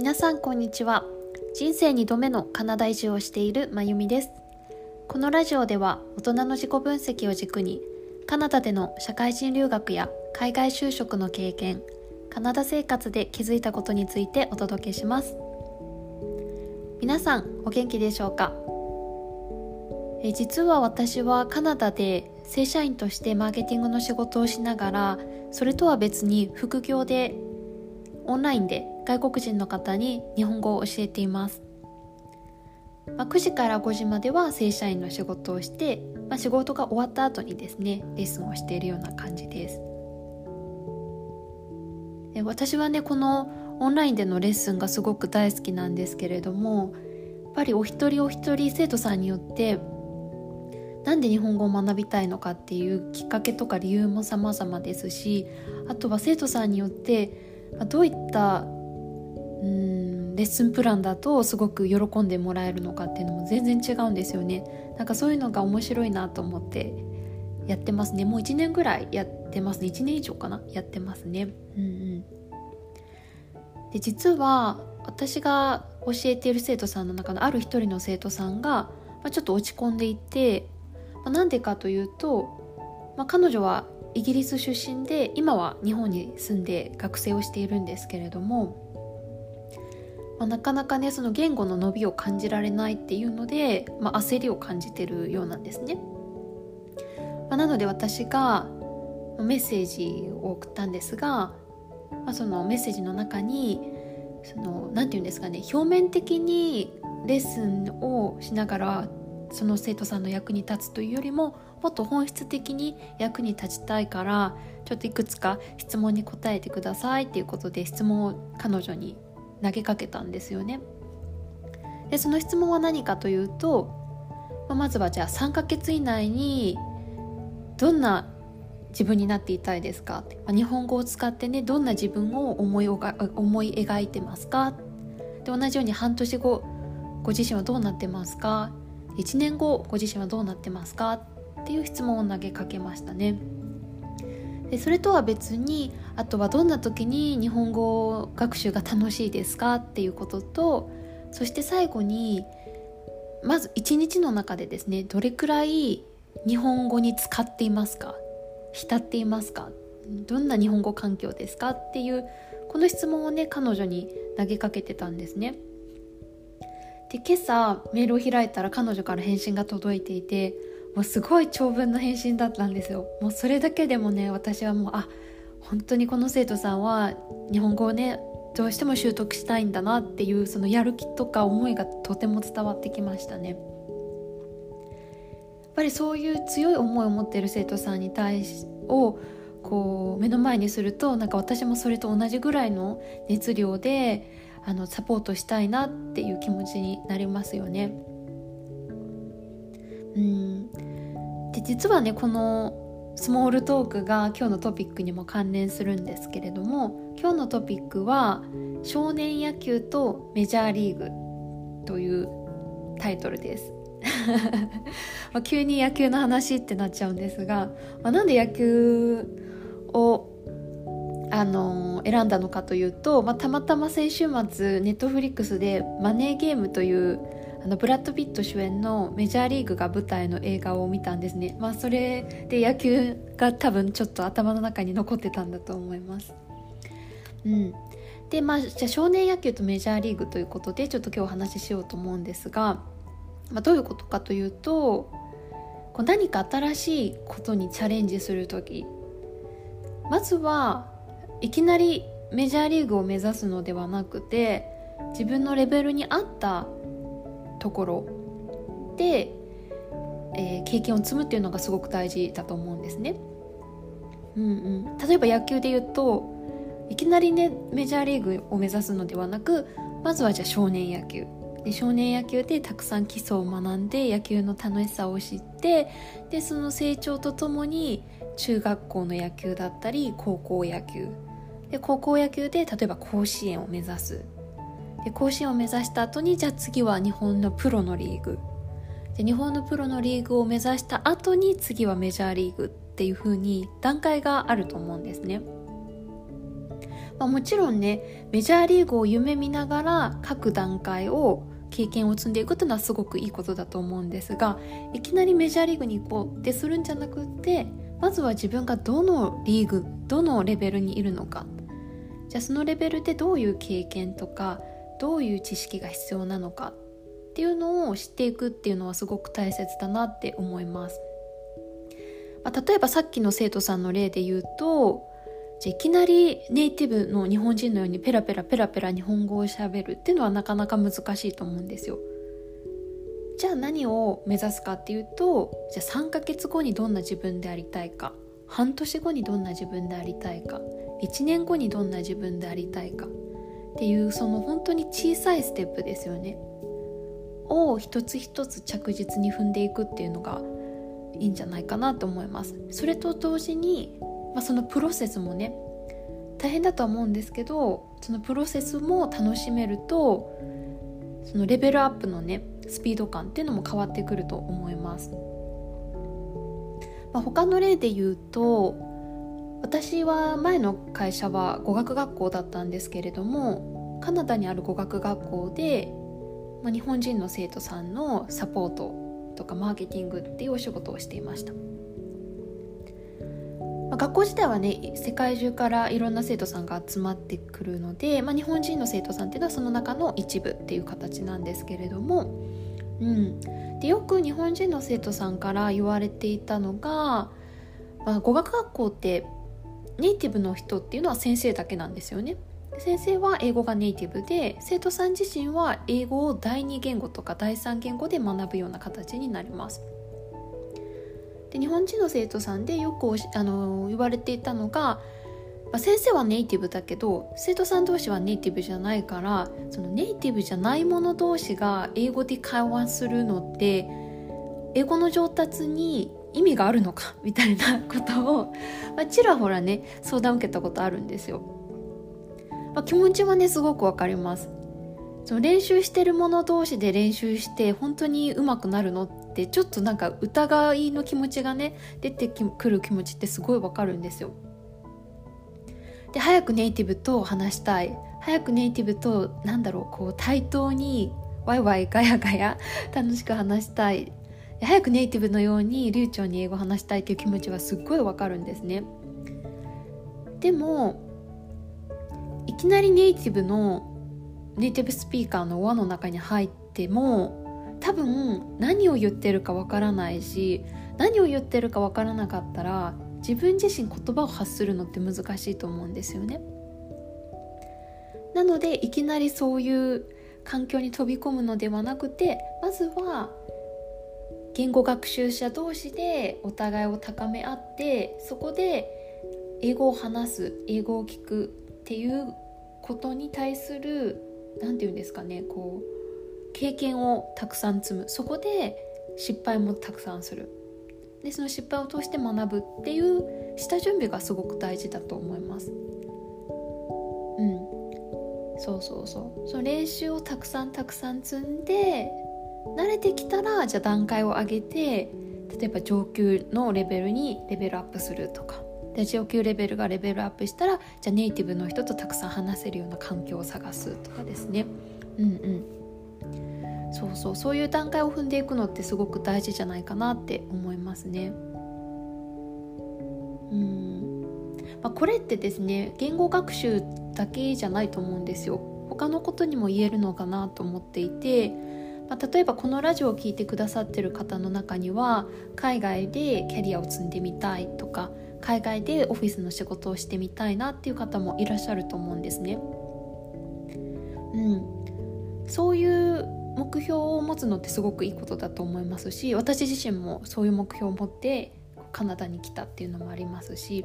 皆さんこんにちは。人生2度目のカナダ移住をしているまゆみです。このラジオでは大人の自己分析を軸にカナダでの社会人留学や海外就職の経験カナダ生活で気づいたことについてお届けします。皆さんお元気でしょうか？え実は私はカナダで正社員としてマーケティングの仕事をしながらそれとは別に副業でオンラインで外国人の方に日本語を教えています、まあ、9時から5時までは正社員の仕事をして、まあ、仕事が終わった後にですねレッスンをしているような感じです。で私はねこのオンラインでのレッスンがすごく大好きなんですけれどもやっぱりお一人お一人生徒さんによってなんで日本語を学びたいのかっていうきっかけとか理由も様々ですしあとは生徒さんによってどういったうん。レッスンプランだとすごく喜んでもらえるのかっていうのも全然違うんですよね。なんかそういうのが面白いなと思ってやってますね。もう1年ぐらいやってますね。1年以上かな？やってますね。うんうん。で実は私が教えている生徒さんの中のある一人の生徒さんが、まあ、ちょっと落ち込んでいてまあ、なんでかというと、まあ、彼女はイギリス出身で今は日本に住んで学生をしているんですけれども、まあ、なかなかねその言語の伸びを感じられないっていうので、まあ、焦りを感じてるようなんですね。まあ、なので私がメッセージを送ったんですが、まあ、そのメッセージの中にその何て言うんですかね表面的にレッスンをしながらその生徒さんの役に立つというよりももっと本質的に役に立ちたいからちょっといくつか質問に答えてくださいっていうことで質問を彼女に投げかけたんですよね。でその質問は何かというと、まあ、まずはじゃあ3ヶ月以内にどんな自分になっていたいですか、まあ、日本語を使ってねどんな自分を思い思い描いてますか？で同じように半年後ご自身はどうなってますか？1年後ご自身はどうなってますか？っていう質問を投げかけましたね。でそれとは別にあとはどんな時に日本語学習が楽しいですかっていうこととそして最後にまず1日の中でですねどれくらい日本語に使っていますか？浸っていますか？どんな日本語環境ですかっていうこの質問をね彼女に投げかけてたんですね。で今朝メールを開いたら彼女から返信が届いていてもうすごい長文の返信だったんですよ。もうそれだけでもね私はもうあ本当にこの生徒さんは日本語をねどうしても習得したいんだなっていうそのやる気とか思いがとても伝わってきましたね。やっぱりそういう強い思いを持っている生徒さんに対しをこう目の前にするとなんか私もそれと同じぐらいの熱量であのサポートしたいなっていう気持ちになりますよね。うん。で実はねこのスモールトークが今日のトピックにも関連するんですけれども今日のトピックは「少年野球とメジャーリーグ」というタイトルです。急に野球の話ってなっちゃうんですが、まあ、なんで野球をあの選んだのかというと、まあ、たまたま先週末ネットフリックスで「マネーゲーム」というあのブラッド・ピット主演のメジャーリーグが舞台の映画を見たんですね、まあ、それで野球が多分ちょっと頭の中に残ってたんだと思います。うん。でまあ、じゃあ少年野球とメジャーリーグということでちょっと今日お話ししようと思うんですが、まあ、どういうことかというとこう何か新しいことにチャレンジする時。まずはいきなりメジャーリーグを目指すのではなくて自分のレベルに合ったところで、えー、経験を積むっていうのがすごく大事だと思うんですね。うんうん、例えば野球で言うといきなりねメジャーリーグを目指すのではなくまずはじゃあ少年野球。で少年野球でたくさん基礎を学んで野球の楽しさを知ってでその成長とともに中学校の野球だったり高校野球。で高校野球で例えば甲子園を目指す。で甲子園を目指した後にじゃあ次は日本のプロのリーグで日本のプロのリーグを目指した後に次はメジャーリーグっていう風に段階があると思うんですね。まあ、もちろんねメジャーリーグを夢見ながら各段階を経験を積んでいくというのはすごくいいことだと思うんですがいきなりメジャーリーグに行こうってするんじゃなくってまずは自分がどのリーグどのレベルにいるのかじゃあそのレベルでどういう経験とかどういう知識が必要なのかっていうのを知っていくっていうのはすごく大切だなって思います。まあ、例えばさっきの生徒さんの例で言うとじゃいきなりネイティブの日本人のようにペラペラペラペラ日本語をしゃべるっていうのはなかなか難しいと思うんですよ。じゃあ何を目指すかっていうとじゃあ3ヶ月後にどんな自分でありたいか半年後にどんな自分でありたいか1年後にどんな自分でありたいかっていうその本当に小さいステップですよね。を一つ一つ着実に踏んでいくっていうのがいいんじゃないかなと思います。それと同時に、まあ、そのプロセスもね大変だとは思うんですけどそのプロセスも楽しめるとそのレベルアップのねスピード感っていうのも変わってくると思います、まあ、他の例で言うと私は前の会社は語学学校だったんですけれどもカナダにある語学学校で、まあ、日本人の生徒さんのサポートとかマーケティングっていうお仕事をしていました、まあ、学校自体はね世界中からいろんな生徒さんが集まってくるので、まあ、日本人の生徒さんっていうのはその中の一部っていう形なんですけれども、うん、でよく日本人の生徒さんから言われていたのが、まあ、語学学校ってネイティブの人っていうのは先生だけなんですよね。先生は英語がネイティブで生徒さん自身は英語を第二言語とか第三言語で学ぶような形になります。で日本人の生徒さんでよくあの言われていたのが、まあ、先生はネイティブだけど生徒さん同士はネイティブじゃないからそのネイティブじゃない者同士が英語で会話するのって英語の上達に意味があるのかみたいなことを、まあ、ちらほらね相談受けたことあるんですよ。まあ、気持ちはねすごくわかります。その練習してる者同士で練習して本当に上手くなるのってちょっとなんか疑いの気持ちがね出てくる気持ちってすごいわかるんですよ。で早くネイティブと話したい。早くネイティブとなんだろうこう対等にワイワイガヤガヤ楽しく話したい。早くネイティブのように流暢に英語を話したいっていう気持ちはすっごいわかるんですねでもいきなりネイティブのネイティブスピーカーの輪の中に入っても多分何を言ってるかわからないし何を言ってるかわからなかったら自分自身言葉を発するのって難しいと思うんですよね。なのでいきなりそういう環境に飛び込むのではなくてまずは言語学習者同士でお互いを高め合ってそこで英語を話す英語を聞くっていうことに対する何て言うんですかねこう経験をたくさん積む。そこで失敗もたくさんする。でその失敗を通して学ぶっていう下準備がすごく大事だと思います。うん。そうそうそう。その練習をたくさんたくさん積んで慣れてきたらじゃあ段階を上げて例えば上級のレベルにレベルアップするとか。で上級レベルがレベルアップしたらじゃあネイティブの人とたくさん話せるような環境を探すとかですね。うんうん。そうそう。そういう段階を踏んでいくのってすごく大事じゃないかなって思いますね。うん。まあ、これってですね言語学習だけじゃないと思うんですよ。他のことにも言えるのかなと思っていてまあ、例えばこのラジオを聴いてくださってる方の中には海外でキャリアを積んでみたいとか海外でオフィスの仕事をしてみたいなっていう方もいらっしゃると思うんですね。うん、そういう目標を持つのってすごくいいことだと思いますし私自身もそういう目標を持ってカナダに来たっていうのもありますし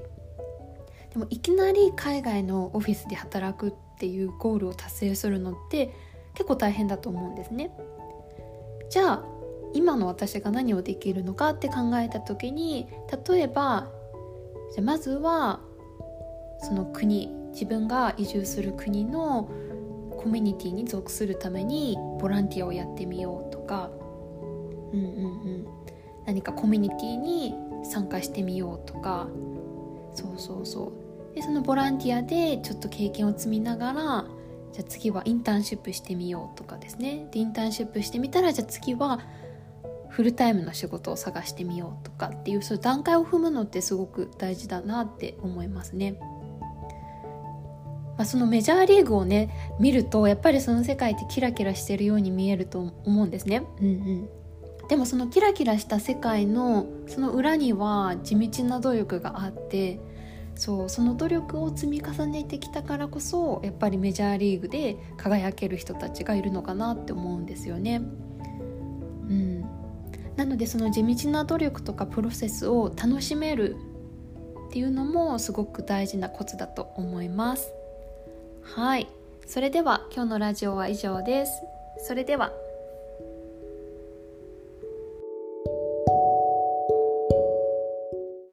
でもいきなり海外のオフィスで働くっていうゴールを達成するのって結構大変だと思うんですね。じゃあ今の私が何をできるのかって考えた時に例えばじゃまずはその国自分が移住する国のコミュニティに属するためにボランティアをやってみようとか、うんうんうん、何かコミュニティに参加してみようとか。そうそうそう。でそのボランティアでちょっと経験を積みながらじゃあ次はインターンシップしてみようとかですねでインターンシップしてみたらじゃあ次はフルタイムの仕事を探してみようとかっていうそういう段階を踏むのってすごく大事だなって思いますね。まあ、そのメジャーリーグをね見るとやっぱりその世界ってキラキラしてるように見えると思うんですね。うんうんでもそのキラキラした世界のその裏には地道な努力があってそうその努力を積み重ねてきたからこそやっぱりメジャーリーグで輝ける人たちがいるのかなって思うんですよね。うん、なのでその地道な努力とかプロセスを楽しめるっていうのもすごく大事なコツだと思います。はいそれでは今日のラジオは以上です。それでは